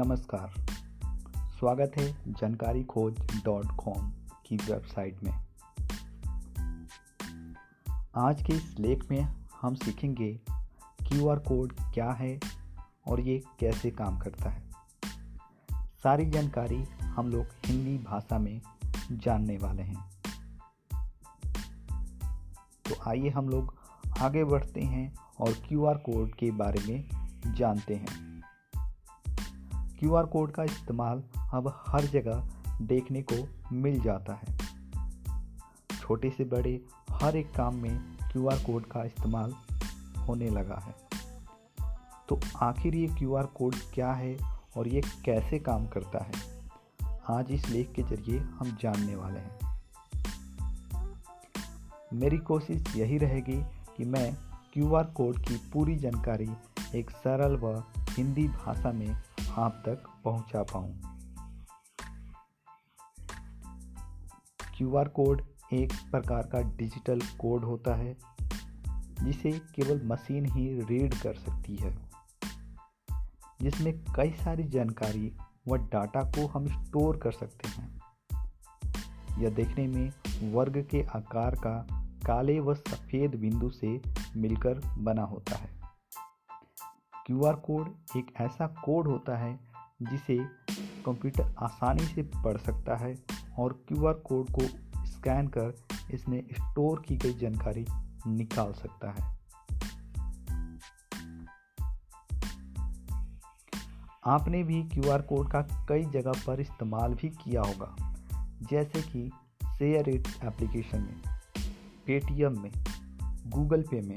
नमस्कार। स्वागत है जानकारी खोज डॉट कॉम की वेबसाइट में। आज के इस लेख में हम सीखेंगे क्यू आर कोड क्या है और ये कैसे काम करता है। सारी जानकारी हम लोग हिंदी भाषा में जानने वाले हैं। तो आइए हम लोग आगे बढ़ते हैं और क्यू आर कोड के बारे में जानते हैं। क्यू आर कोड का इस्तेमाल अब हर जगह देखने को मिल जाता है। छोटे से बड़े हर एक काम में क्यू आर कोड का इस्तेमाल होने लगा है। तो आखिर ये क्यू आर कोड क्या है और ये कैसे काम करता है? आज इस लेख के ज़रिए हम जानने वाले हैं। मेरी कोशिश यही रहेगी कि मैं क्यू आर कोड की पूरी जानकारी एक सरल व हिंदी भाषा में आप तक पहुँचा पाऊँ। क्यू आर कोड एक प्रकार का डिजिटल कोड होता है, जिसे केवल मशीन ही रीड कर सकती है। जिसमें कई सारी जानकारी व डाटा को हम स्टोर कर सकते हैं। यह देखने में वर्ग के आकार का काले व सफ़ेद बिंदु से मिलकर बना होता है। क्यू आर कोड, एक ऐसा कोड होता है जिसे कंप्यूटर आसानी से पढ़ सकता है और क्यू आर कोड को स्कैन कर इसमें स्टोर की गई जानकारी निकाल सकता है। आपने भी क्यू आर कोड का कई जगह पर इस्तेमाल भी किया होगा, जैसे कि शेयर इट एप्लीकेशन में, पेटीएम में, गूगल पे में,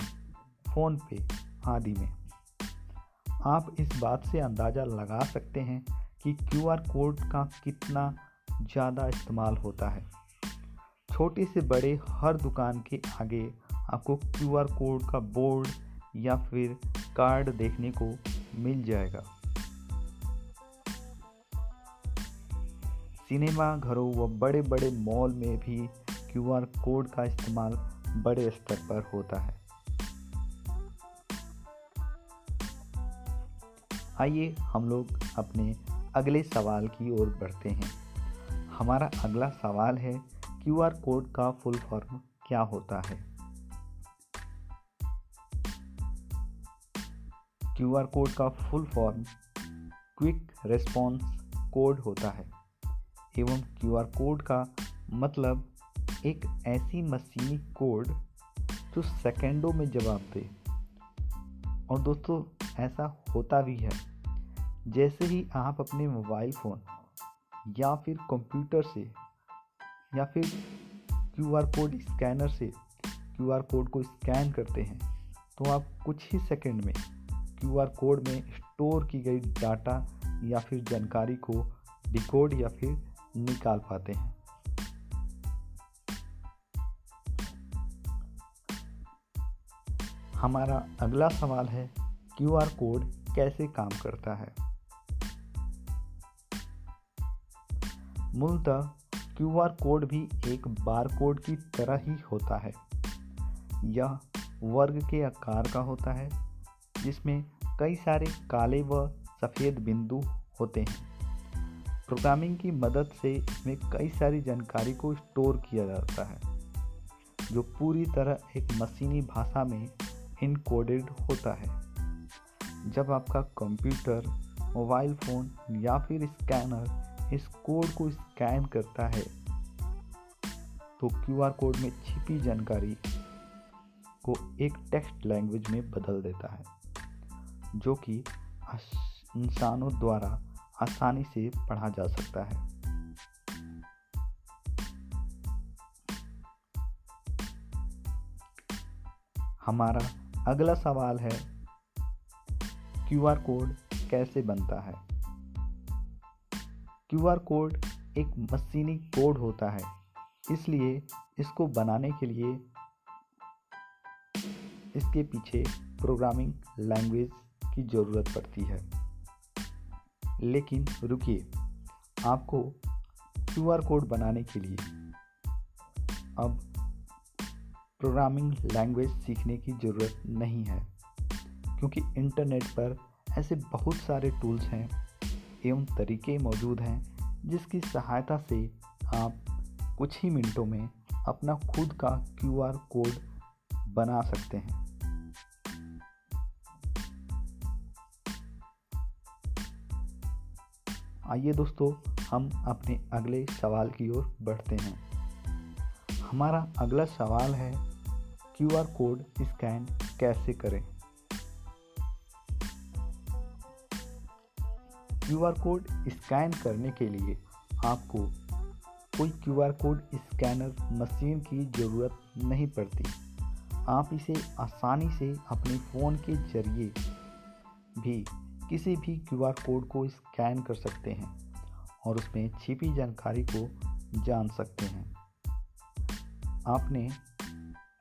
फ़ोन पे आदि में। आप इस बात से अंदाज़ा लगा सकते हैं कि क्यू आर कोड का कितना ज़्यादा इस्तेमाल होता है। छोटे से बड़े हर दुकान के आगे आपको क्यू आर कोड का बोर्ड या फिर कार्ड देखने को मिल जाएगा। सिनेमा घरों व बड़े बड़े मॉल में भी क्यू आर कोड का इस्तेमाल बड़े स्तर पर होता है। आइए हम लोग अपने अगले सवाल की ओर बढ़ते हैं। हमारा अगला सवाल है क्यू आर कोड का फुल फॉर्म क्या होता है? क्यू आर कोड का full form quick response code होता है, एवं क्यू आर कोड का मतलब एक ऐसी मशीनी कोड जो सेकेंडों में जवाब दे। और दोस्तों, ऐसा होता भी है। जैसे ही आप अपने मोबाइल फ़ोन या फिर कंप्यूटर से या फिर क्यू आर कोड स्कैनर से, क्यू आर कोड को स्कैन करते हैं तो आप कुछ ही सेकंड में क्यू आर कोड में स्टोर की गई डाटा या फिर जानकारी को डिकोड या फिर निकाल पाते हैं। हमारा अगला सवाल है, क्यू आर कोड कैसे काम करता है? मूलतः क्यू आर कोड भी एक बार कोड की तरह ही होता है। यह वर्ग के आकार का होता है, जिसमें कई सारे काले व सफ़ेद बिंदु होते हैं। प्रोग्रामिंग की मदद से इसमें कई सारी जानकारी को स्टोर किया जाता है, जो पूरी तरह एक मशीनी भाषा में इनकोडेड होता है। जब आपका कंप्यूटर, मोबाइल फ़ोन या फिर स्कैनर इस कोड को स्कैन करता है तो क्यू आर कोड में छिपी जानकारी को एक टेक्स्ट लैंग्वेज में बदल देता है, जो कि इंसानों द्वारा आसानी से पढ़ा जा सकता है। हमारा अगला सवाल है क्यू आर कोड कैसे बनता है? क्यू आर कोड एक मशीनी कोड होता है, इसलिए इसको बनाने के लिए इसके पीछे प्रोग्रामिंग लैंग्वेज की ज़रूरत पड़ती है। लेकिन रुकिए, आपको क्यू आर कोड बनाने के लिए अब प्रोग्रामिंग लैंग्वेज सीखने की ज़रूरत नहीं है, क्योंकि इंटरनेट पर ऐसे बहुत सारे टूल्स हैं एवं तरीके मौजूद हैं, जिसकी सहायता से आप कुछ ही मिनटों में अपना खुद का क्यूआर कोड बना सकते हैं। आइए दोस्तों, हम अपने अगले सवाल की ओर बढ़ते हैं। हमारा अगला सवाल है, क्यूआर कोड स्कैन कैसे करें? क्यूआर कोड स्कैन करने के लिए आपको कोई क्यूआर कोड स्कैनर मशीन की ज़रूरत नहीं पड़ती। आप इसे आसानी से अपने फ़ोन के ज़रिए भी किसी भी क्यूआर कोड को स्कैन कर सकते हैं और उसमें छिपी जानकारी को जान सकते हैं। आपने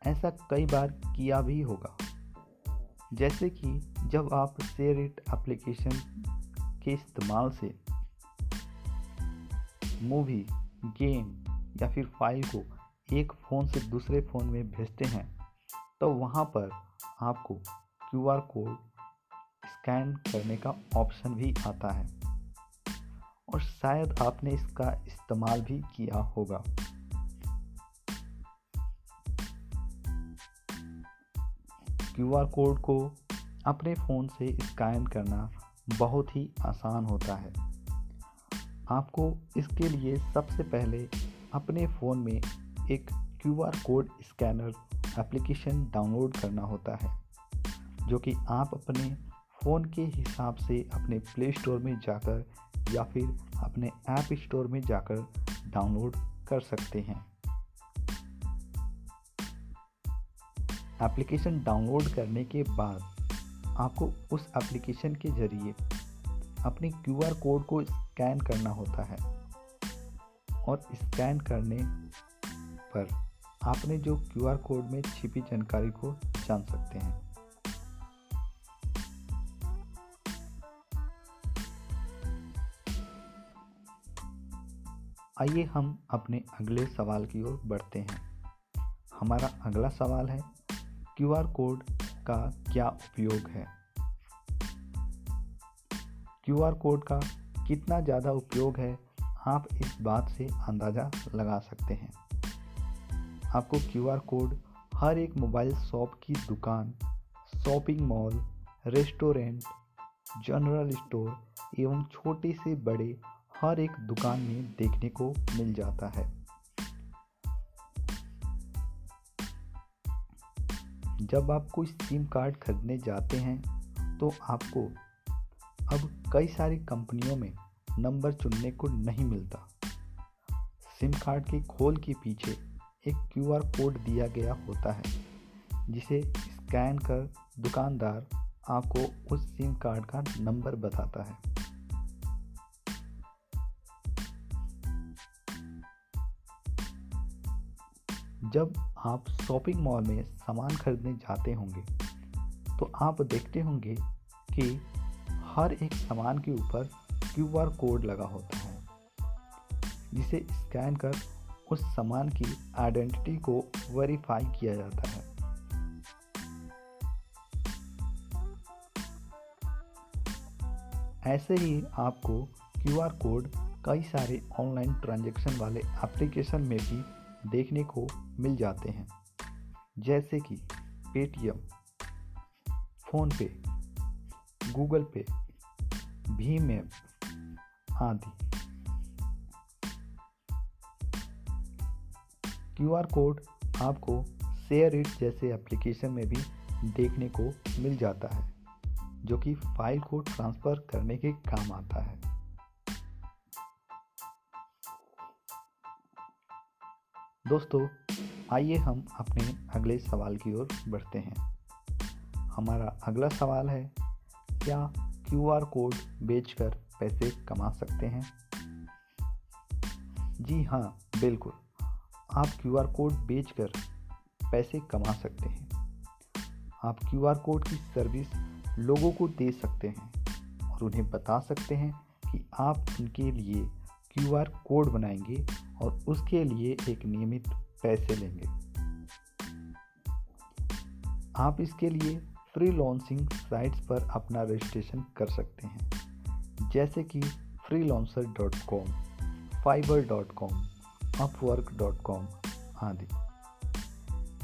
ऐसा कई बार किया भी होगा। जैसे कि जब आप शेयर इट एप्लीकेशन के इस्तेमाल से मूवी गेम या फिर फ़ाइल को एक फ़ोन से दूसरे फ़ोन में भेजते हैं तो वहाँ पर आपको क्यू आर कोड स्कैन करने का ऑप्शन भी आता है। और शायद आपने इसका इस्तेमाल भी किया होगा। क्यू आर कोड को अपने फ़ोन से स्कैन करना बहुत ही आसान होता है। आपको इसके लिए सबसे पहले अपने फ़ोन में एक Q R code scanner application download करना होता है, जो कि आप अपने फ़ोन के हिसाब से अपने प्ले स्टोर में जाकर या फिर अपने ऐप स्टोर में जाकर डाउनलोड कर सकते हैं। एप्लीकेशन डाउनलोड करने के बाद आपको उस एप्लीकेशन के ज़रिए अपने क्यू आर कोड को स्कैन करना होता है। और स्कैन करने पर आपने जो क्यू आर कोड में छिपी जानकारी को जान सकते हैं। आइए हम अपने अगले सवाल की ओर बढ़ते हैं। हमारा अगला सवाल है, क्यू आर कोड का क्या उपयोग है? क्यू आर कोड का कितना ज़्यादा उपयोग है, आप इस बात से अंदाज़ा लगा सकते हैं। आपको क्यू आर कोड हर एक मोबाइल शॉप की दुकान, shopping mall, restaurant, general store एवं छोटे से बड़े हर एक दुकान में देखने को मिल जाता है। जब आप कोई सिम कार्ड खरीदने जाते हैं तो आपको अब कई सारी कंपनियों में नंबर चुनने को नहीं मिलता। सिम कार्ड के खोल के पीछे एक क्यूआर कोड दिया गया होता है, जिसे स्कैन कर दुकानदार आपको उस सिम कार्ड का नंबर बताता है। जब आप शॉपिंग मॉल में सामान खरीदने जाते होंगे तो आप देखते होंगे कि हर एक सामान के ऊपर क्यू आर कोड लगा होता है, जिसे स्कैन कर उस सामान की आइडेंटिटी को वेरीफाई किया जाता है। ऐसे ही आपको क्यू आर कोड कई सारे ऑनलाइन ट्रांजैक्शन वाले एप्लीकेशन में भी देखने को मिल जाते हैं। जैसे कि पेटीएम फ़ोनपे गूगल पे भीम ऐप आदि। क्यू आर कोड आपको शेयर इट जैसे एप्लीकेशन में भी देखने को मिल जाता है, जो कि फ़ाइल को ट्रांसफ़र करने के काम आता है। दोस्तों, आइए हम अपने अगले सवाल की ओर बढ़ते हैं। हमारा अगला सवाल है, क्या क्यू आर कोड बेचकर पैसे कमा सकते हैं? जी हाँ बिल्कुल। आप क्यू आर कोड बेचकर पैसे कमा सकते हैं। आप क्यू आर कोड की सर्विस लोगों को दे सकते हैं और उन्हें बता सकते हैं कि आप उनके लिए क्यू आर कोड बनाएँगे और उसके लिए एक नियमित पैसे लेंगे। आप इसके लिए फ्री लॉन्सिंग साइट्स पर अपना रजिस्ट्रेशन कर सकते हैं, जैसे कि freelancer dot com Fiverr dot com Upwork dot com आदि।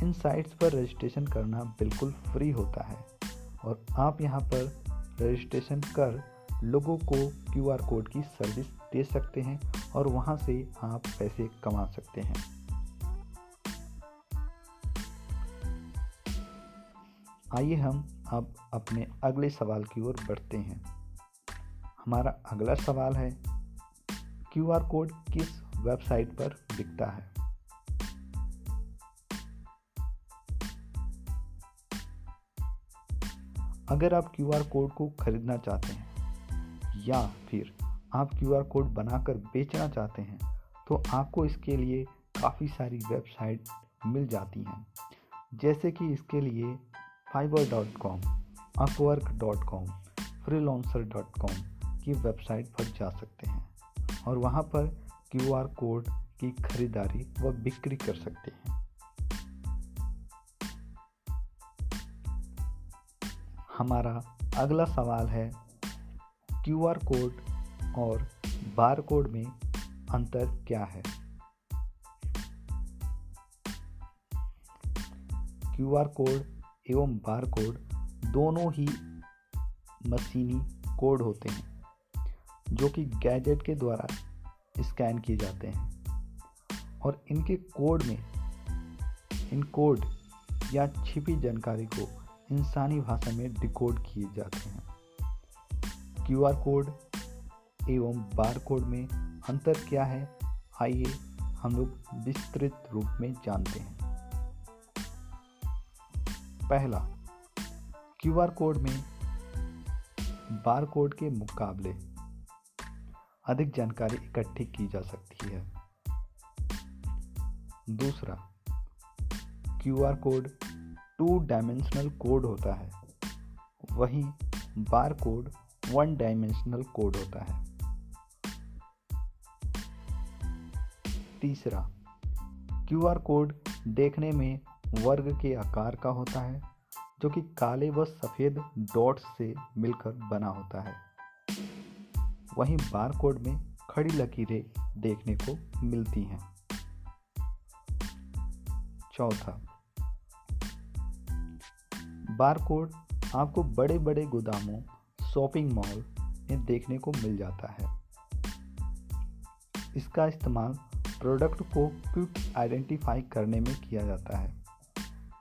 इन साइट्स पर रजिस्ट्रेशन करना बिल्कुल फ्री होता है और आप यहाँ पर रजिस्ट्रेशन कर लोगों को क्यू आर कोड की सर्विस दे सकते हैं और वहाँ से आप पैसे कमा सकते हैं। आइए हम अब अपने अगले सवाल की ओर बढ़ते हैं। हमारा अगला सवाल है, क्यू आर कोड किस वेबसाइट पर बिकता है? अगर आप क्यू आर कोड को खरीदना चाहते हैं या फिर आप क्यू आर कोड बनाकर बेचना चाहते हैं तो आपको इसके लिए काफ़ी सारी वेबसाइट मिल जाती हैं। जैसे कि इसके लिए Fiverr dot com Upwork dot com freelancer dot com की वेबसाइट पर जा सकते हैं और वहाँ पर क्यू आर कोड की खरीदारी व बिक्री कर सकते हैं। हमारा अगला सवाल है क्यू आर कोड और बार कोड में अंतर क्या है? क्यू आर कोड एवं बार कोड दोनों ही मशीनी कोड होते हैं, जो कि गैजेट के द्वारा स्कैन किए जाते हैं। और इनके कोड में इन कोड या छिपी जानकारी को इंसानी भाषा में डिकोड किए जाते हैं। क्यू आर कोड एवं बार कोड में अंतर क्या है, आइए हम लोग विस्तृत रूप में जानते हैं। पहला क्यू आर कोड में बार कोड के मुकाबले अधिक जानकारी इकट्ठी की जा सकती है। दूसरा Q R code two dimensional code होता है। वहीं bar code one dimensional code होता है। तीसरा क्यू आर कोड देखने में वर्ग के आकार का होता है, जो कि काले व सफ़ेद डॉट्स से मिलकर बना होता है। वहीं बार कोड में खड़ी लकीरें देखने को मिलती हैं। चौथा, बार कोड आपको बड़े बड़े गोदामों, शॉपिंग मॉल में देखने को मिल जाता है। इसका इस्तेमाल प्रोडक्ट को क्विक आइडेंटिफाई करने में किया जाता है,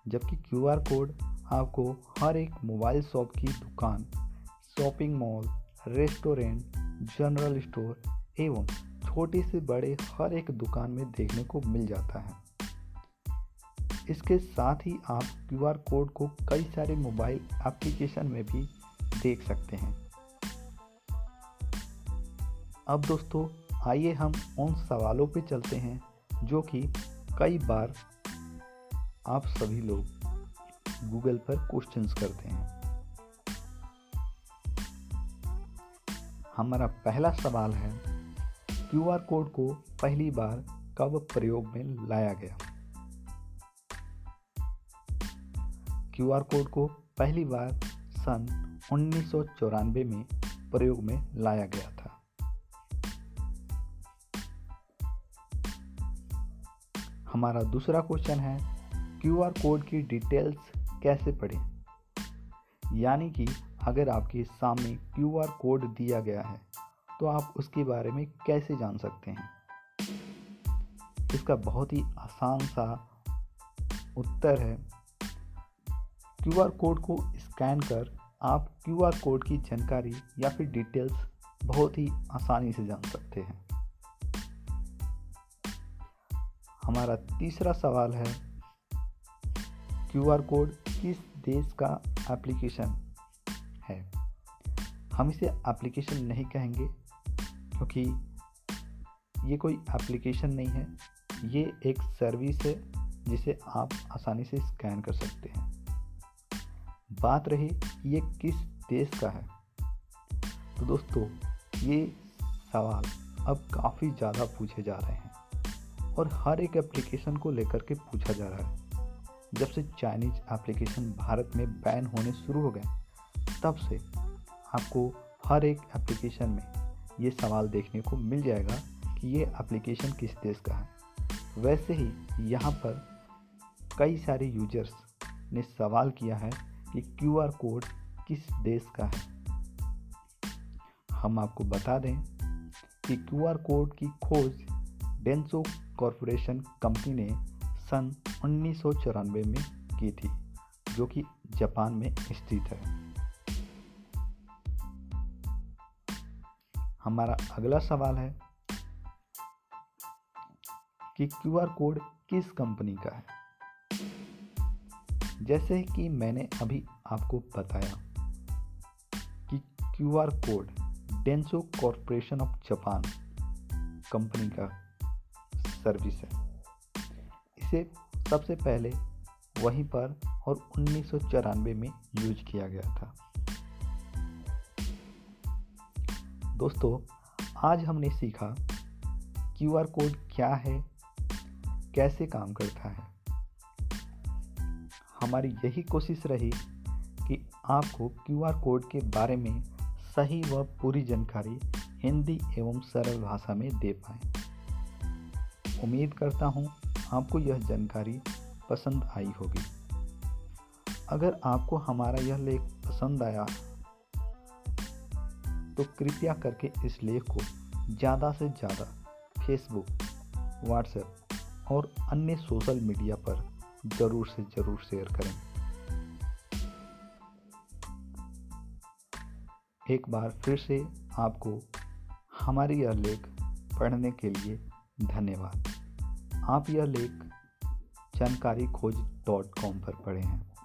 जबकि क्यू आर कोड आपको हर एक मोबाइल शॉप की दुकान, shopping mall, restaurant, general store एवं छोटे से बड़े हर एक दुकान में देखने को मिल जाता है। इसके साथ ही आप क्यू आर कोड को कई सारे मोबाइल एप्लीकेशन में भी देख सकते हैं। अब दोस्तों आइए हम उन सवालों पे चलते हैं, जो कि कई बार आप सभी लोग गूगल पर क्वेश्चंस करते हैं। हमारा पहला सवाल है, क्यू आर कोड को पहली बार कब प्रयोग में लाया गया? क्यू आर कोड को पहली बार सन उन्नीस सौ चौरानबे में प्रयोग में लाया गया हमारा दूसरा क्वेश्चन है क्यू आर कोड की डिटेल्स कैसे पढ़ें? यानी कि अगर आपके सामने क्यू आर कोड दिया गया है तो आप उसके बारे में कैसे जान सकते हैं? इसका बहुत ही आसान सा उत्तर है। क्यू आर कोड को स्कैन कर आप क्यू आर कोड की जानकारी या फिर डिटेल्स बहुत ही आसानी से जान सकते हैं। हमारा तीसरा सवाल है क्यू आर कोड किस देश का एप्लीकेशन है? हम इसे एप्लीकेशन नहीं कहेंगे क्योंकि ये कोई एप्लीकेशन नहीं है। ये एक सर्विस है जिसे आप आसानी से स्कैन कर सकते हैं। बात रही ये किस देश का है? तो दोस्तों, ये सवाल अब काफ़ी ज़्यादा पूछे जा रहे हैं। और हर एक एप्लीकेशन को लेकर के पूछा जा रहा है। जब से चाइनीज़ एप्लीकेशन भारत में बैन होने शुरू हो गए, तब से आपको हर एक एप्लीकेशन में ये सवाल देखने को मिल जाएगा कि ये एप्लीकेशन किस देश का है। वैसे ही यहाँ पर कई सारे यूज़र्स ने सवाल किया है कि क्यू आर कोड किस देश का है। हम आपको बता दें कि क्यू आर कोड की खोज डेंसो कॉरपोरेशन कंपनी ने सन उन्नीस सौ चौरानवे में की थी, जो कि जापान में स्थित है। हमारा अगला सवाल है कि क्यू आर कोड किस कंपनी का है? जैसे कि मैंने अभी आपको बताया कि Q R code Denso Corporation of Japan company का सर्विस है। इसे सबसे पहले वहीं पर और उन्नीस सौ चौरानवे में यूज़ किया गया था। दोस्तों, आज हमने सीखा क्यू आर कोड क्या है, कैसे काम करता है। हमारी यही कोशिश रही कि आपको क्यू आर कोड के बारे में सही व पूरी जानकारी हिंदी एवं सरल भाषा में दे पाए। उम्मीद करता हूँ आपको यह जानकारी पसंद आई होगी। अगर आपको हमारा यह लेख पसंद आया तो कृपया करके इस लेख को ज़्यादा से ज़्यादा फेसबुक, व्हाट्सएप और अन्य सोशल मीडिया पर ज़रूर से ज़रूर शेयर करें। एक बार फिर से आपको हमारी यह लेख पढ़ने के लिए धन्यवाद। आप यह लेख जानकारी खोज डॉट कॉम पर पढ़े हैं।